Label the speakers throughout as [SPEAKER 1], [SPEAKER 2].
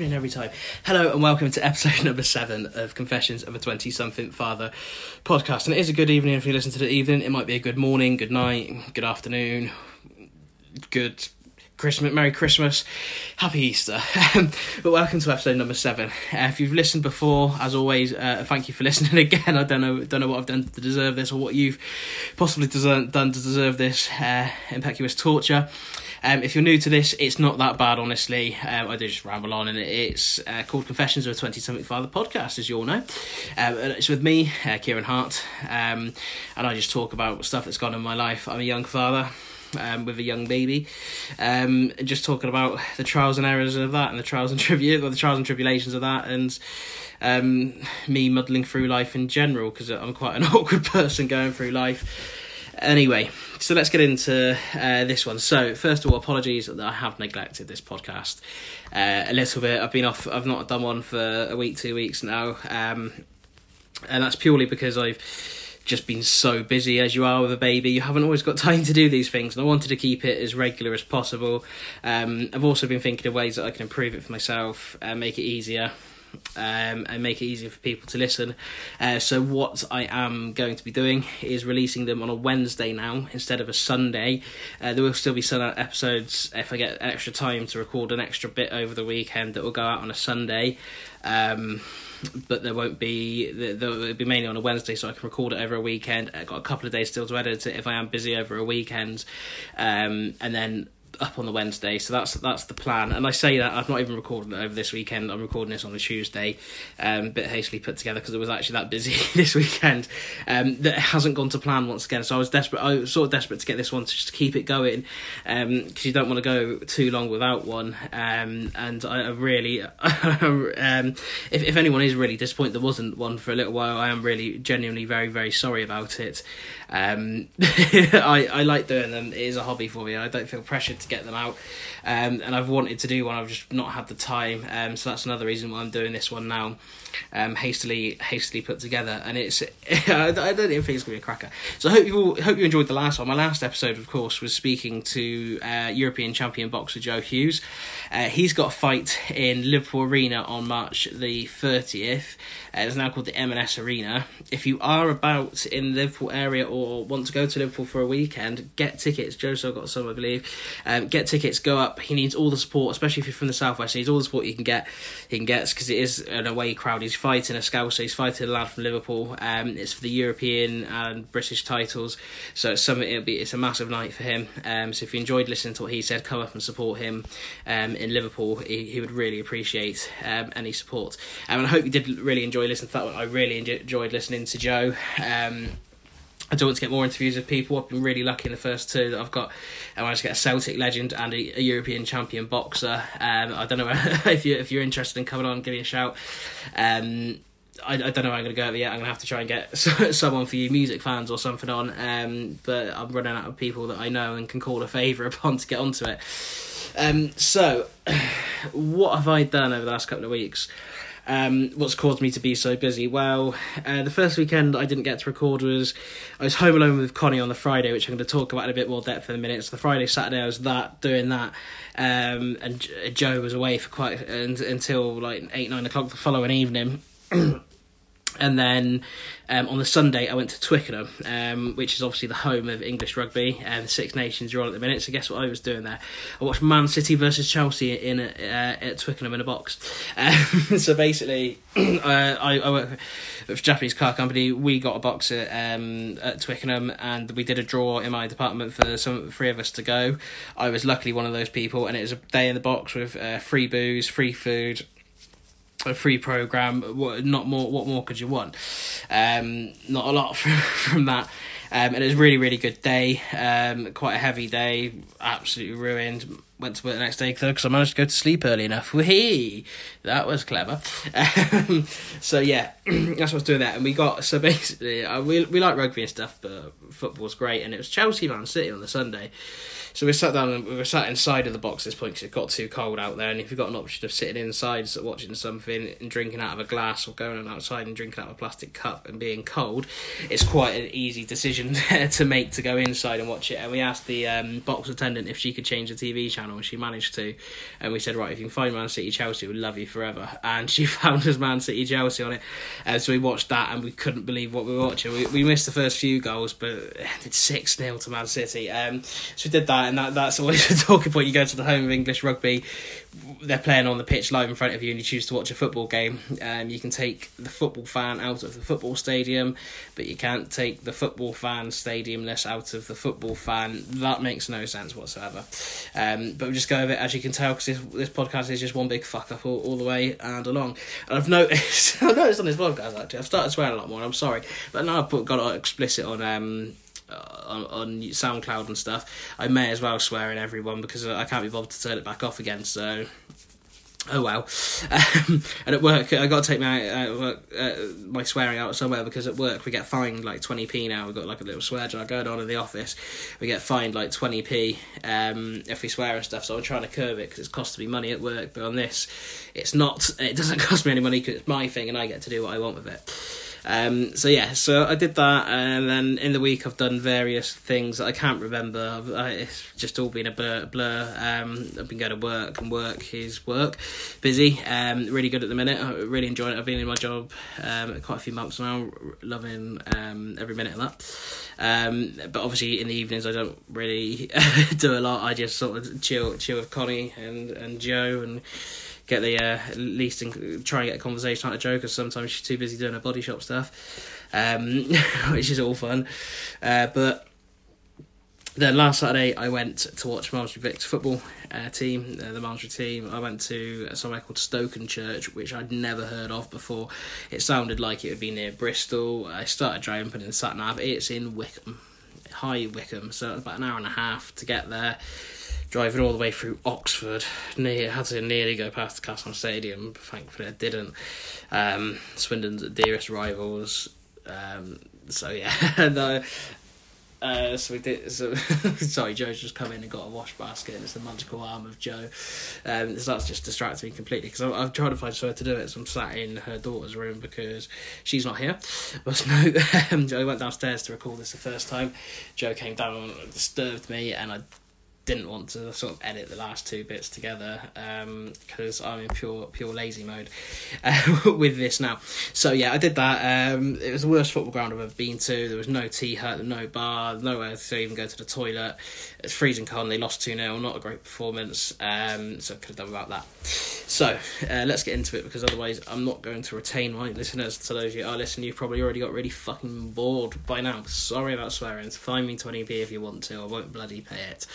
[SPEAKER 1] every time. Hello and welcome to episode number seven of Confessions of a 20 something father podcast. And it is a good evening if you listen to the evening. It might be a good morning, good night, good afternoon, good Christmas, Merry Christmas, Happy Easter. but welcome to episode number seven. Uh, if you've listened before, as always, uh, thank you for listening again. I don't know, don't know what I've done to deserve this or what you've possibly done to deserve this uh, impetuous torture. Um, if you're new to this, it's not that bad, honestly. Um, I do just ramble on, and it's uh, called Confessions of a 20 something Father podcast, as you all know. Um, it's with me, uh, Kieran Hart, um, and I just talk about stuff that's gone on in my life. I'm a young father. Um, with a young baby, um, and just talking about the trials and errors of that, and the trials and tribu- the trials and tribulations of that, and um, me muddling through life in general because I'm quite an awkward person going through life. Anyway, so let's get into uh, this one. So, first of all, apologies that I have neglected this podcast uh, a little bit. I've been off, I've not done one for a week, two weeks now, um, and that's purely because I've just been so busy as you are with a baby. You haven't always got time to do these things, and I wanted to keep it as regular as possible. Um, I've also been thinking of ways that I can improve it for myself and make it easier um, and make it easier for people to listen. Uh, so, what I am going to be doing is releasing them on a Wednesday now instead of a Sunday. Uh, there will still be some episodes if I get extra time to record an extra bit over the weekend that will go out on a Sunday. Um, but there won't be there'll be mainly on a Wednesday, so I can record it over a weekend. I've got a couple of days still to edit it if I am busy over a weekend, um, and then up on the Wednesday, so that's that's the plan. And I say that I've not even recorded it over this weekend. I'm recording this on a Tuesday, um, a bit hastily put together because it was actually that busy this weekend. Um, that hasn't gone to plan once again. So I was desperate. I was sort of desperate to get this one to just keep it going because um, you don't want to go too long without one. Um, and I, I really, um, if if anyone is really disappointed there wasn't one for a little while, I am really genuinely very very sorry about it. Um, I I like doing them. It is a hobby for me. I don't feel pressured to get them out. Um, and I've wanted to do one, I've just not had the time. Um, so that's another reason why I'm doing this one now. Um, hastily, hastily put together, and it's I don't even think it's gonna be a cracker. So I hope you all, hope you enjoyed the last one. My last episode, of course, was speaking to uh, European champion boxer Joe Hughes. Uh, he's got a fight in Liverpool Arena on March the thirtieth. Uh, it's now called the M&S Arena. If you are about in the Liverpool area or want to go to Liverpool for a weekend, get tickets. Joe's still got some, I believe. Um, get tickets, go up. He needs all the support, especially if you're from the southwest. He needs all the support you can get. He can get because it is an away crowd. He's fighting a scout, so he's fighting a lad from Liverpool. Um, it's for the European and British titles, so it's something. It'll be it's a massive night for him. Um, so if you enjoyed listening to what he said, come up and support him um, in Liverpool. He, he would really appreciate um, any support. Um, and I hope you did really enjoy listening to that one. I really enjoyed listening to Joe. Um, I do want to get more interviews with people. I've been really lucky in the first two that I've got. I managed to get a Celtic legend and a, a European champion boxer. Um, I don't know if you if you're interested in coming on, give me a shout. Um, I, I, don't know how I'm going to go yet. I'm going to have to try and get someone for you music fans or something on. Um, but I'm running out of people that I know and can call a favour upon to get onto it. Um, so, what have I done over the last couple of weeks? Um, what's caused me to be so busy? Well, uh, the first weekend I didn't get to record was I was home alone with Connie on the Friday, which I'm going to talk about in a bit more depth in a minute. So the Friday, Saturday I was that doing that, um, and Joe was away for quite until like eight nine o'clock the following evening. and then um, on the Sunday I went to Twickenham, um, which is obviously the home of English rugby and the Six Nations are on at the minute. So guess what I was doing there? I watched Man City versus Chelsea in uh, at Twickenham in a box. Um, so basically, uh, I, I work with a Japanese car company. We got a box at, um, at Twickenham and we did a draw in my department for some three of us to go. I was luckily one of those people, and it was a day in the box with uh, free booze, free food a free program. What not more? What more could you want? Um, not a lot from, from that. Um, and it was really really good day. Um, quite a heavy day. Absolutely ruined. Went to work the next day because I managed to go to sleep early enough. Whee! That was clever. Um, so yeah, that's what I was doing that. And we got so basically uh, we we like rugby and stuff, but football's great. And it was Chelsea Man City on the Sunday. So we sat down and we were sat inside of the box at this point because it got too cold out there. And if you've got an option of sitting inside, watching something and drinking out of a glass, or going outside and drinking out of a plastic cup and being cold, it's quite an easy decision to make to go inside and watch it. And we asked the um, box attendant if she could change the TV channel, and she managed to. And we said, right, if you can find Man City Chelsea, we'll love you forever. And she found us Man City Chelsea on it. And so we watched that, and we couldn't believe what we were watching. We, we missed the first few goals, but it's six 0 to Man City. Um, so we did that, and that, that's always a talking point. You go to the home of English rugby, they're playing on the pitch live in front of you, and you choose to watch a football game. Um, you can take the football fan out of the football stadium, but you can't take the football fan stadiumless out of the football fan. That makes no sense whatsoever. Um, but we'll just go over it as you can tell because this, this podcast is just one big fuck up all, all the way and along. And I've noticed, I've noticed on this podcast actually, I've started swearing a lot more. I'm sorry, but now I've put, got it explicit on. Um, on, on SoundCloud and stuff, I may as well swear in everyone because I can't be bothered to turn it back off again. So oh well. Um, and at work, I got to take my uh, work, uh, my swearing out somewhere because at work we get fined like twenty p now. We've got like a little swear jar going on in the office. We get fined like twenty p um, if we swear and stuff. So I'm trying to curb it because it's costing me money at work. But on this, it's not. It doesn't cost me any money because it's my thing and I get to do what I want with it. Um, so yeah, so I did that, and then in the week I've done various things that I can't remember. I, it's just all been a blur. blur. Um, I've been going to work, and work is work. Busy, um, really good at the minute. I really enjoying it. I've been in my job um, quite a few months now, loving um, every minute of that. Um, but obviously in the evenings I don't really do a lot. I just sort of chill, chill with Connie and and Joe and get the uh, least in, try and get a conversation out of Joe because sometimes she's too busy doing her body shop stuff, um, which is all fun. Uh, but then last Saturday I went to watch Malmesbury Vic's football uh, team, uh, the Malmesbury team. I went to somewhere called Stokenchurch, which I'd never heard of before. It sounded like it would be near Bristol. I started driving, in sat nav. It's in Wycombe, High Wycombe, so about an hour and a half to get there driving all the way through Oxford. Near, had to nearly go past the Kassam Stadium, thankfully I didn't. Um, Swindon's dearest rivals. Um, so yeah, no. Uh, so we did. So, sorry, Joe's just come in and got a wash basket, and it's the magical arm of Joe. Um, so that's just distracted me completely because I'm, trying to find somewhere to do it. So I'm sat in her daughter's room because she's not here. But no, um, went downstairs to record this the first time. Joe came down and disturbed me, and I didn't want to sort of edit the last two bits together because um, I'm in pure pure lazy mode uh, with this now. So yeah, I did that. Um, it was the worst football ground I've ever been to. There was no tea hut, no bar, nowhere to even go to the toilet. It's freezing cold. And they lost two 0 Not a great performance. Um, so I could have done without that. So uh, let's get into it because otherwise I'm not going to retain my listeners. To those you are listening, you've probably already got really fucking bored by now. Sorry about swearing. Find me 20p if you want to. I won't bloody pay it.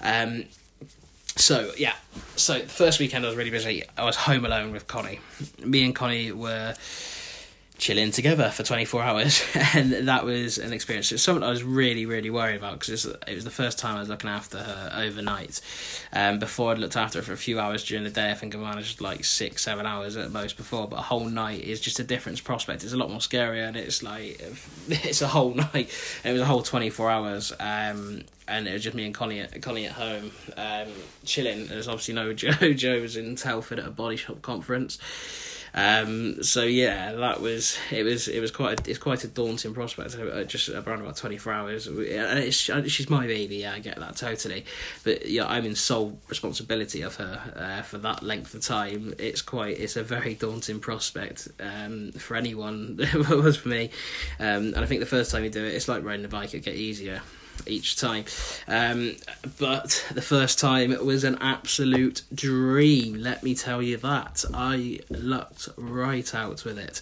[SPEAKER 1] Um, so yeah, so the first weekend I was really busy. I was home alone with Connie. Me and Connie were chilling together for 24 hours. And that was an experience. It's something i was really really worried about because it was the first time i was looking after her overnight. Um, before i'd looked after her for a few hours during the day i think i managed like six seven hours at most before but a whole night is just a different prospect. It's a lot more scarier and it's like it's a whole night. It was a whole 24 hours um, and it was just me and Connie at, Connie at home um, chilling. There's obviously no Joe Joe was in Telford at a body shop conference um, so yeah, that was it was it was quite a, it's quite a daunting prospect. Uh, just around about twenty four hours, and it's uh, she's my baby. Yeah, I get that totally, but yeah, I'm in sole responsibility of her uh, for that length of time. It's quite it's a very daunting prospect um, for anyone. it was for me, um, and I think the first time you do it, it's like riding a bike. It get easier each time. Um, but the first time it was an absolute dream, let me tell you that. I lucked right out with it.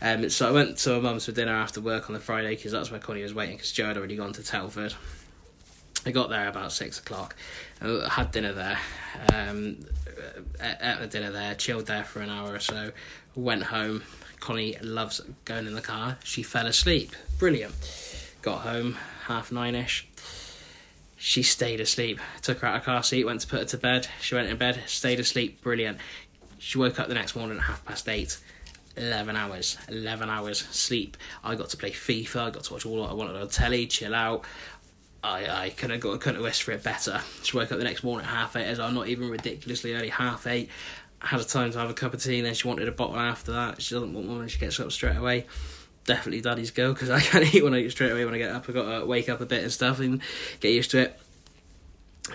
[SPEAKER 1] Um, so I went to my mum's for dinner after work on the Friday because that's where Connie was waiting because Joe had already gone to Telford. I got there about six o'clock. Had dinner there. Um, ate the dinner there, chilled there for an hour or so, went home. Connie loves going in the car. She fell asleep. Brilliant. Got home, half nine ish. She stayed asleep. Took her out of car seat, went to put her to bed. She went in bed, stayed asleep, brilliant. She woke up the next morning at half past eight. 11 hours 11 hours sleep i got to play fifa i got to watch all i wanted on telly chill out I, I couldn't got couldn't have wished for it better. She woke up the next morning at half eight as I'm not even ridiculously early, half eight. Had a time to have a cup of tea, and then she wanted a bottle after that. She doesn't want one when she gets up straight away. Definitely daddy's girl because I can't eat when I eat straight away when I get up. I got to wake up a bit and stuff and get used to it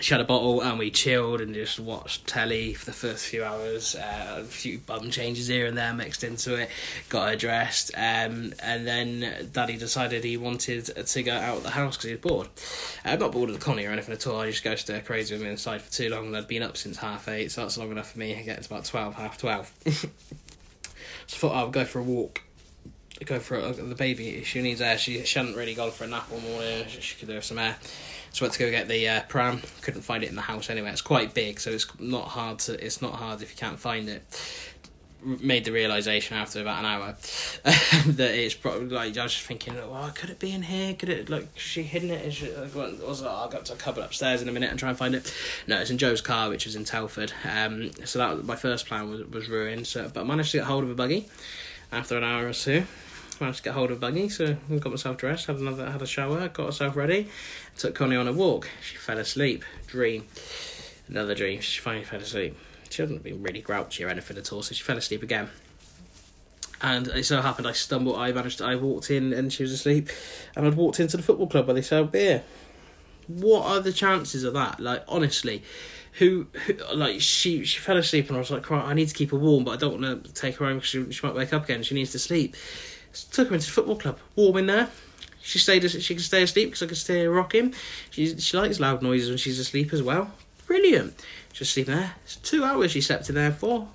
[SPEAKER 1] she had a bottle and we chilled and just watched telly for the first few hours. Uh, a few bum changes here and there mixed into it. Got her dressed, um, and then Daddy decided he wanted to go out of the house because he was bored. I'm uh, not bored of the Connie or anything at all. I just go stir crazy with him inside for too long, and I'd been up since half eight, so that's long enough for me. I get to about twelve, half twelve. so I thought I'll go for a walk go for a, the baby. She needs air. She, she hadn't really gone for a nap all morning. She, she could do some air. So went to go get the uh, pram. Couldn't find it in the house anyway. It's quite big, so it's not hard to. It's not hard if you can't find it. Made the realization after about an hour that it's probably like I was just thinking, well, could it be in here? Could it like she hidden it? Is she, like, was like, I'll go up to a cupboard upstairs in a minute and try and find it. No, it's in Joe's car, which was in Telford. Um, so that was, my first plan was was ruined. So, but I managed to get hold of a buggy after an hour or two managed to get hold of Buggy, so I got myself dressed, had another, had a shower, got myself ready, took Connie on a walk. She fell asleep. Dream, another dream. She finally fell asleep. She hadn't been really grouchy or anything at all, so she fell asleep again. And it so happened I stumbled. I managed. To, I walked in and she was asleep, and I'd walked into the football club where they sell beer. What are the chances of that? Like honestly, who, who, like she she fell asleep and I was like, right, I need to keep her warm, but I don't want to take her home because she, she might wake up again. She needs to sleep took her into the football club, warm in there. She stayed. As she can stay asleep because I can stay rocking. She she likes loud noises when she's asleep as well. Brilliant. Just sleeping there. It's two hours she slept in there for.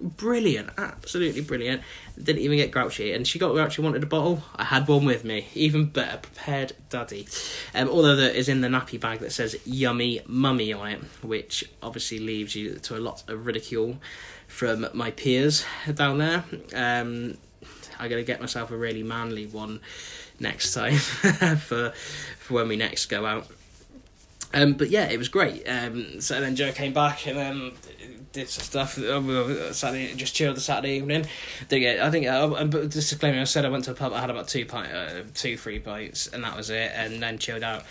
[SPEAKER 1] Brilliant, absolutely brilliant. Didn't even get grouchy, and she got grouchy. Wanted a bottle. I had one with me. Even better, prepared daddy. Um, although that is in the nappy bag that says "yummy mummy" on it, which obviously leaves you to a lot of ridicule from my peers down there. Um, I got to get myself a really manly one next time for for when we next go out. Um, but yeah, it was great. Um, so then Joe came back and then did some stuff. Uh, Saturday, just chilled the Saturday evening. Did get, I think, uh, but claim, I said I went to a pub. I had about two pint, uh, two free pints, and that was it. And then chilled out.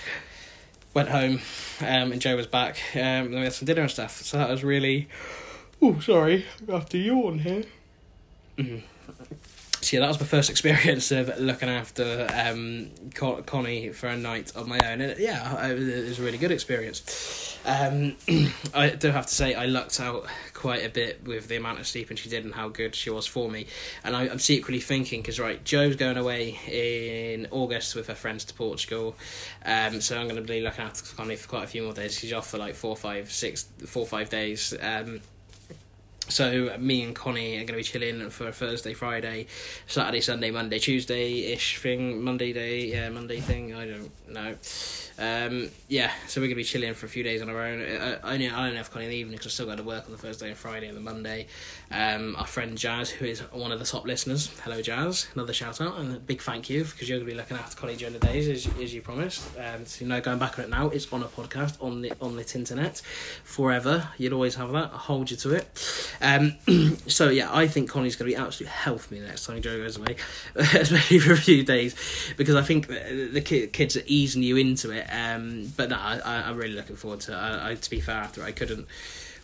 [SPEAKER 1] Went home, um, and Joe was back. Um, and we had some dinner and stuff. So that was really. Oh, sorry, I have to yawn here. Mm-hmm yeah, that was my first experience of looking after um, Con- Connie for a night on my own, and yeah, it was a really good experience. Um, I do have to say, I lucked out quite a bit with the amount of sleeping she did and how good she was for me. And I, am secretly thinking, because right, Joe's going away in August with her friends to Portugal, um, so I'm going to be looking after Connie for quite a few more days. She's off for like four, five, six, four, five days. Um, so me and Connie are going to be chilling for a Thursday, Friday, Saturday, Sunday, Monday, Tuesday ish thing, Monday day, yeah, Monday thing. I don't know. Um, yeah, so we're gonna be chilling for a few days on our own. I, I, I don't have Connie in the evening because I still got to work on the Thursday and Friday and the Monday. Um, our friend Jazz, who is one of the top listeners, hello Jazz, another shout out and a big thank you because you're gonna be looking after Connie during the days as, as you promised. Um, so you know, going back on it now, it's on a podcast on the on the internet forever. You'd always have that. I'll hold you to it. Um, so yeah, I think Connie's gonna be absolute hell for me the next time Joe goes away, especially for a few days because I think the, the kids are easing you into it um, but no, I, am really looking forward to it. I, I, to be fair, after I couldn't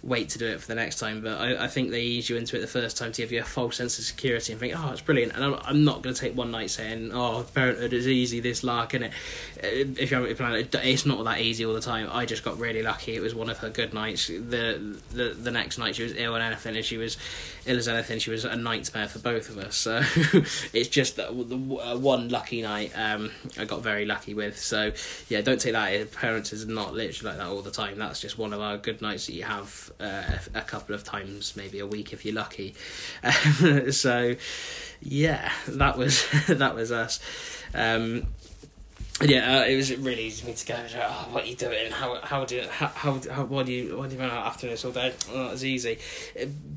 [SPEAKER 1] wait to do it for the next time. But I, I think they ease you into it the first time to give you a false sense of security and think, oh, it's brilliant. And I'm, I'm not going to take one night saying, oh, parenthood is easy, this lark, and it. If you haven't planned it, it's not that easy all the time. I just got really lucky. It was one of her good nights. The the the next night she was ill and anything, and she was ill as anything. She was a nightmare for both of us. So it's just the uh, one lucky night um, I got very lucky with. So yeah, don't take that. Parents is not literally like that all the time. That's just one of our good nights that you have uh, a, couple of times, maybe a week if you're lucky. Um, so, yeah, that was that was us. Um, yeah, uh, it was really easy for me to go. Oh, what are you doing? How how do you, how, how how what do you what do you run out after this all day? Oh, it's easy,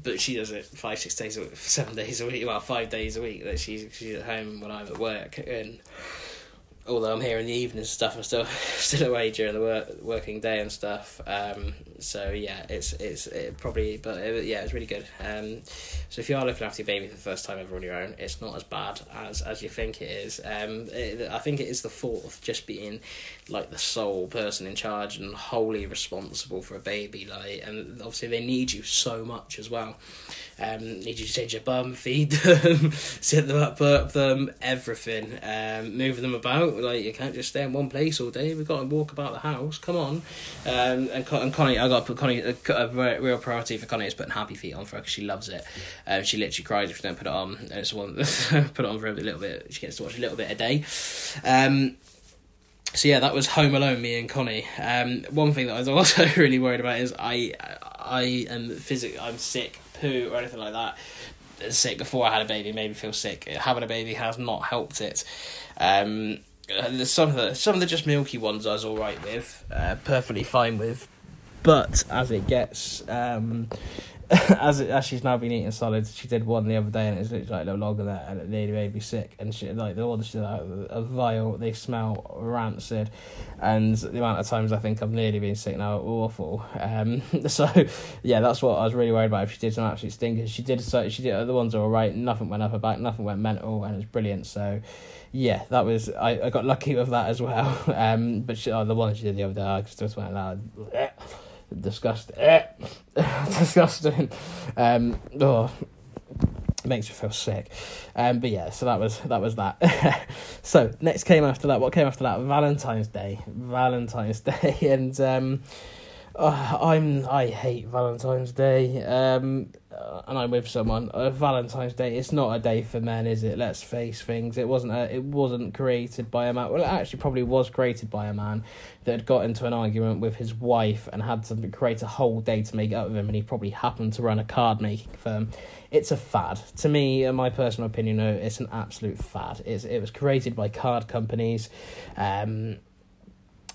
[SPEAKER 1] but she does it five six days a week, seven days a week, well five days a week that she's she's at home when I'm at work and although I'm here in the evening and stuff, I'm still still away during the work, working day and stuff. Um, so yeah, it's it's it probably, but it, yeah, it's really good. Um, so if you are looking after your baby for the first time ever on your own, it's not as bad as as you think it is. Um, it, I think it is the thought of just being like the sole person in charge and wholly responsible for a baby, like, and obviously they need you so much as well. Um, need you to change your bum, feed them, sit them up, burp them, everything. Um, them about. Like you can't just stay in one place all day. We've got to walk about the house. Come on. Um, and, and Connie, I got to put Connie a, a real priority for Connie is putting Happy Feet on for her because she loves it. Um, she literally cries if she don't put it on. And it's one put it on for a little bit. She gets to watch a little bit a day. Um, so yeah, that was Home Alone, me and Connie. Um, one thing that I was also really worried about is I I am physic I'm sick poo or anything like that. Sick before I had a baby made me feel sick. Having a baby has not helped it. Um, some of the some of the just milky ones I was all right with, uh, perfectly fine with, but as it gets um, as it, as she's now been eating solids, she did one the other day and it's literally like little longer there and it nearly made me sick. And she like the she's like a vile, they smell rancid, and the amount of times I think I've nearly been sick now, awful. Um, so yeah, that's what I was really worried about. If she did some absolute stinkers, she did so she did the ones are all right. Nothing went up her back, nothing went mental, and it's brilliant. So yeah, that was I, I got lucky with that as well. Um, but she, oh, the one she did the other day, I just went loud disgusting. disgusting. Um, oh, makes me feel sick. Um, but yeah, so that was that was that. so next came after that. What came after that? Valentine's Day. Valentine's Day, and um, uh, I'm I hate Valentine's Day. Um, and I'm with someone. Uh, Valentine's Day. It's not a day for men, is it? Let's face things. It wasn't. A, it wasn't created by a man. Well, it actually probably was created by a man that had got into an argument with his wife and had to create a whole day to make up with him. And he probably happened to run a card making firm. It's a fad. To me, in my personal opinion, it's an absolute fad. It's, it was created by card companies. Um,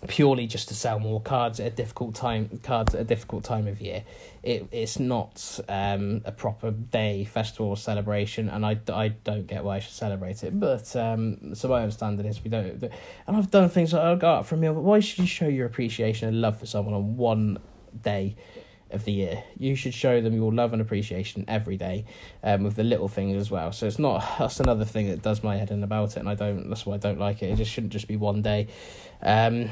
[SPEAKER 1] purely just to sell more cards at a difficult time cards at a difficult time of year. It it's not um, a proper day festival or celebration and I, I don't get why I should celebrate it but um, so my understanding is. We don't and I've done things like I'll go out but why should you show your appreciation and love for someone on one day of the year. You should show them your love and appreciation every day, um, with the little things as well. So it's not that's another thing that does my head in about it, and I don't. That's why I don't like it. It just shouldn't just be one day. Um,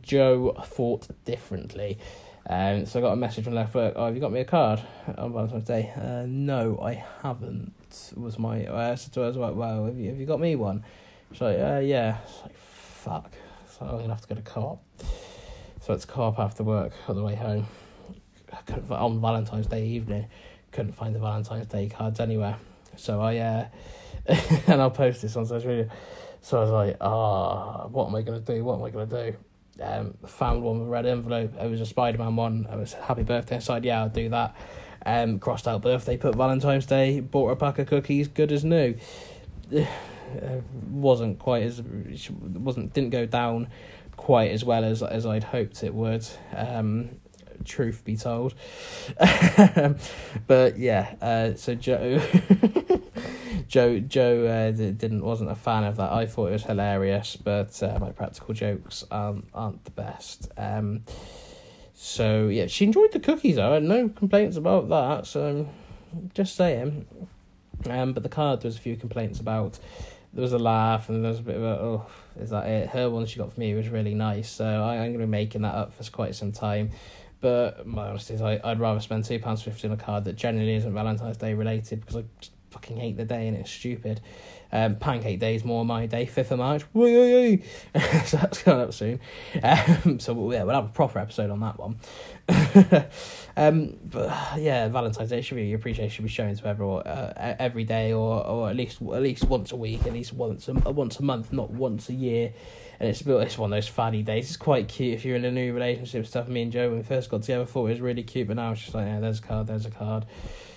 [SPEAKER 1] Joe thought differently. Um, so I got a message from left work. Oh, have you got me a card on Valentine's Day? Uh, no, I haven't. Was my I said to her, I was like, well, have you have you got me one? She's like, uh, yeah. It's like, fuck. So I'm gonna have to go to co-op. So it's co-op after work on the way home. Couldn't on Valentine's Day evening. Couldn't find the Valentine's Day cards anywhere. So I uh, and I'll post this on social media. So I was like, ah, oh, what am I gonna do? What am I gonna do? Um, found one with a red envelope. It was a Spider Man one. It was happy birthday. inside. yeah, I'll do that. Um, crossed out birthday, put Valentine's Day, bought a pack of cookies, good as new. wasn't quite as wasn't didn't go down quite as well as as I'd hoped it would. Um, truth be told, but yeah. Uh, so Joe. Joe Joe uh, didn't wasn't a fan of that. I thought it was hilarious, but uh, my practical jokes aren't aren't the best. Um, so yeah, she enjoyed the cookies. I had no complaints about that. So just saying. Um, but the card there was a few complaints about. There was a laugh and there was a bit of a oh, is that it? Her one she got for me was really nice. So I, I'm going to be making that up for quite some time. But my honesty is, I, I'd rather spend two pounds fifty on a card that generally isn't Valentine's Day related because I fucking hate the day and it's stupid. Um, Pancake Day is more my day, 5th of March. so that's coming up soon. Um, so yeah, we'll have a proper episode on that one. um, but yeah, Valentine's Day should be appreciation should be shown to everyone uh, every day or or at least at least once a week, at least once a once a month, not once a year. And it's it's one of those faddy days. It's quite cute if you're in a new relationship stuff. Me and Joe when we first got together thought it was really cute, but now it's just like yeah, there's a card, there's a card.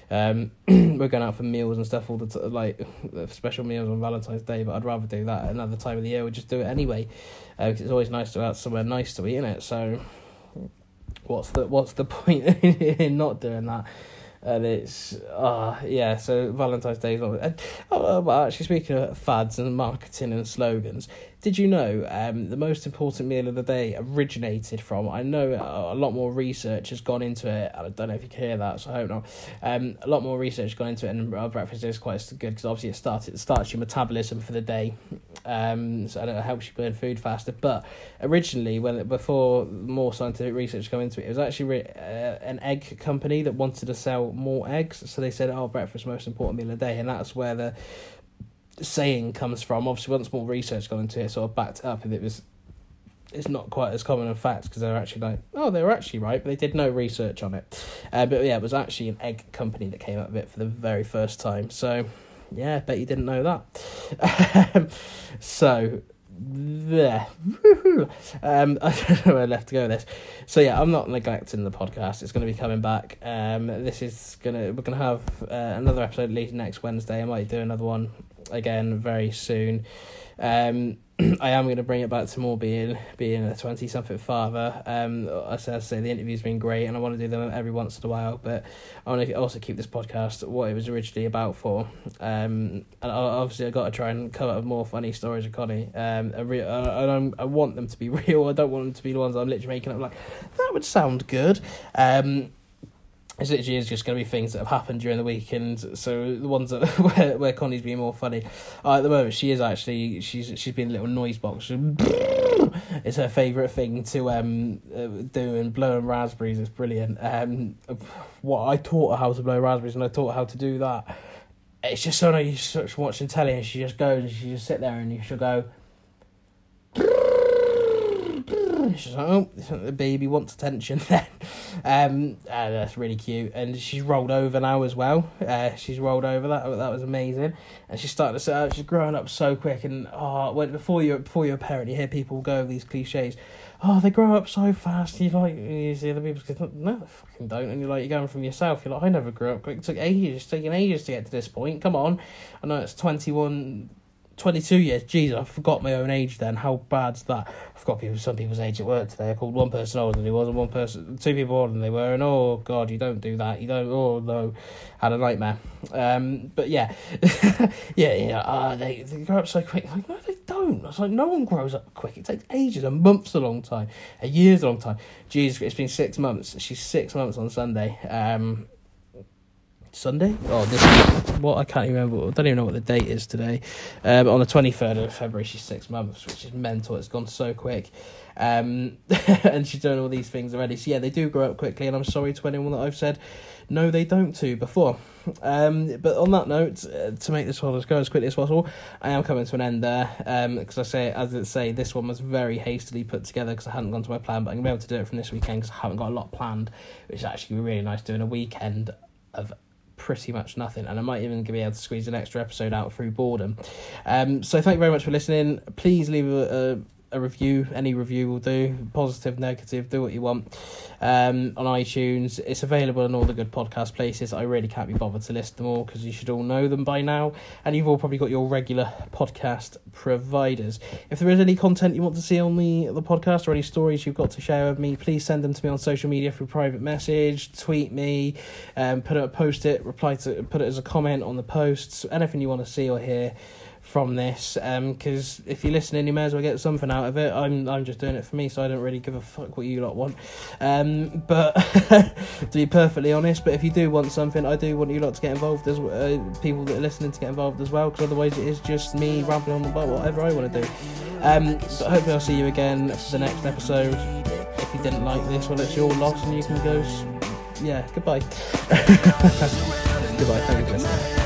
[SPEAKER 1] Um, we're going out for meals and stuff all the time, like special meals on Valentine's Day. But I'd rather do that another time of the year. We just do it anyway, uh, because it's always nice to have somewhere nice to eat, in it. So, what's the what's the point in not doing that? and it's uh yeah so valentine's day is oh well actually speaking of fads and marketing and slogans did you know um, the most important meal of the day originated from? I know a, lot more research has gone into it. I don't know if you can hear that, so I hope not. Um, a lot more research has gone into it, and breakfast is quite good because obviously it starts it starts your metabolism for the day, um, so it helps you burn food faster. But originally, when before more scientific research go into it, it was actually re- uh, an egg company that wanted to sell more eggs, so they said, "Oh, breakfast most important meal of the day," and that's where the saying comes from. Obviously, once more research got into it, sort of backed up, and it was it's not quite as common a fact because they're actually like, oh, they were actually right, but they did no research on it. Uh, but yeah, it was actually an egg company that came up with it for the very first time. So yeah, bet you didn't know that. so there. um, I don't know where left to go with this. So yeah, I'm not neglecting the podcast. It's going to be coming back. Um, this is gonna we're gonna have uh, another episode at least next Wednesday. I might do another one again very soon. Um, I am going to bring it back to more being being a twenty something father. Um, as I say, the interview's been great, and I want to do them every once in a while. But I want to also keep this podcast what it was originally about for. Um, and obviously I got to try and come up with more funny stories of Connie. Um, I, re- I, I, I want them to be real. I don't want them to be the ones I'm literally making up. Like that would sound good. Um, it literally is just going to be things that have happened during the weekend. So the ones that where, where Connie's being more funny. Uh, at the moment, she is actually she's she's been a little noise box. It's her favourite thing to um uh, do and blowing raspberries is brilliant. Um, what I taught her how to blow raspberries and I taught her how to do that. It's just so nice. You're watching telly and she just goes and she just sit there and she'll go. She's like, oh, the baby wants attention then. Um, uh, that's really cute. And she's rolled over now as well. Uh, she's rolled over. That that was amazing. And she's starting to sit up. She's growing up so quick. And oh, when before you before you're a parent, you hear people go over these cliches. Oh, they grow up so fast. You like you see other people no, they fucking don't. And you're like, you're going from yourself. You're like, I never grew up quick. It took ages. It's taken ages to get to this point. Come on. I know it's twenty one 22 years. Jesus, I forgot my own age then. How bad's that? I forgot people, some people's age at work today. I called one person older than he was and one person, two people older than they were. And oh, God, you don't do that. You don't, oh, no. Had a nightmare. Um, but yeah. yeah, yeah. Uh, they, they grow up so quick. Like, no, they don't. I was like, no one grows up quick. It takes ages. A month's a long time. A year's a long time. Jesus, it's been six months. She's six months on Sunday. Um, Sunday. Oh, this what I can't even remember. I don't even know what the date is today. Um, on the twenty third of February, she's six months, which is mental. It's gone so quick, um, and she's doing all these things already. So yeah, they do grow up quickly, and I'm sorry to anyone that I've said no, they don't to before. Um, but on that note, uh, to make this one as go as quickly as possible, I am coming to an end there. Because um, I say, as I say, this one was very hastily put together because I hadn't gone to my plan, but I'm gonna be able to do it from this weekend because I haven't got a lot planned, which is actually really nice doing a weekend of pretty much nothing, and I might even be able to squeeze an extra episode out through boredom. Um, so thank you very much for listening. Please leave a, a a review. Any review will do. Positive, negative, do what you want. Um, on iTunes, it's available in all the good podcast places. I really can't be bothered to list them all because you should all know them by now, and you've all probably got your regular podcast providers. If there is any content you want to see on the the podcast or any stories you've got to share with me, please send them to me on social media through private message, tweet me, um, put it, post it, reply to, put it as a comment on the posts. Anything you want to see or hear from this because um, if you're listening you may as well get something out of it. I'm I'm just doing it for me so I don't really give a fuck what you lot want. Um, but to be perfectly honest but if you do want something I do want you lot to get involved as uh, people that are listening to get involved as well because otherwise it is just me rambling on about whatever I want to do. Um, but hopefully I'll see you again for the next episode. If you didn't like this well it's your loss and you can go yeah goodbye. Goodbye thank you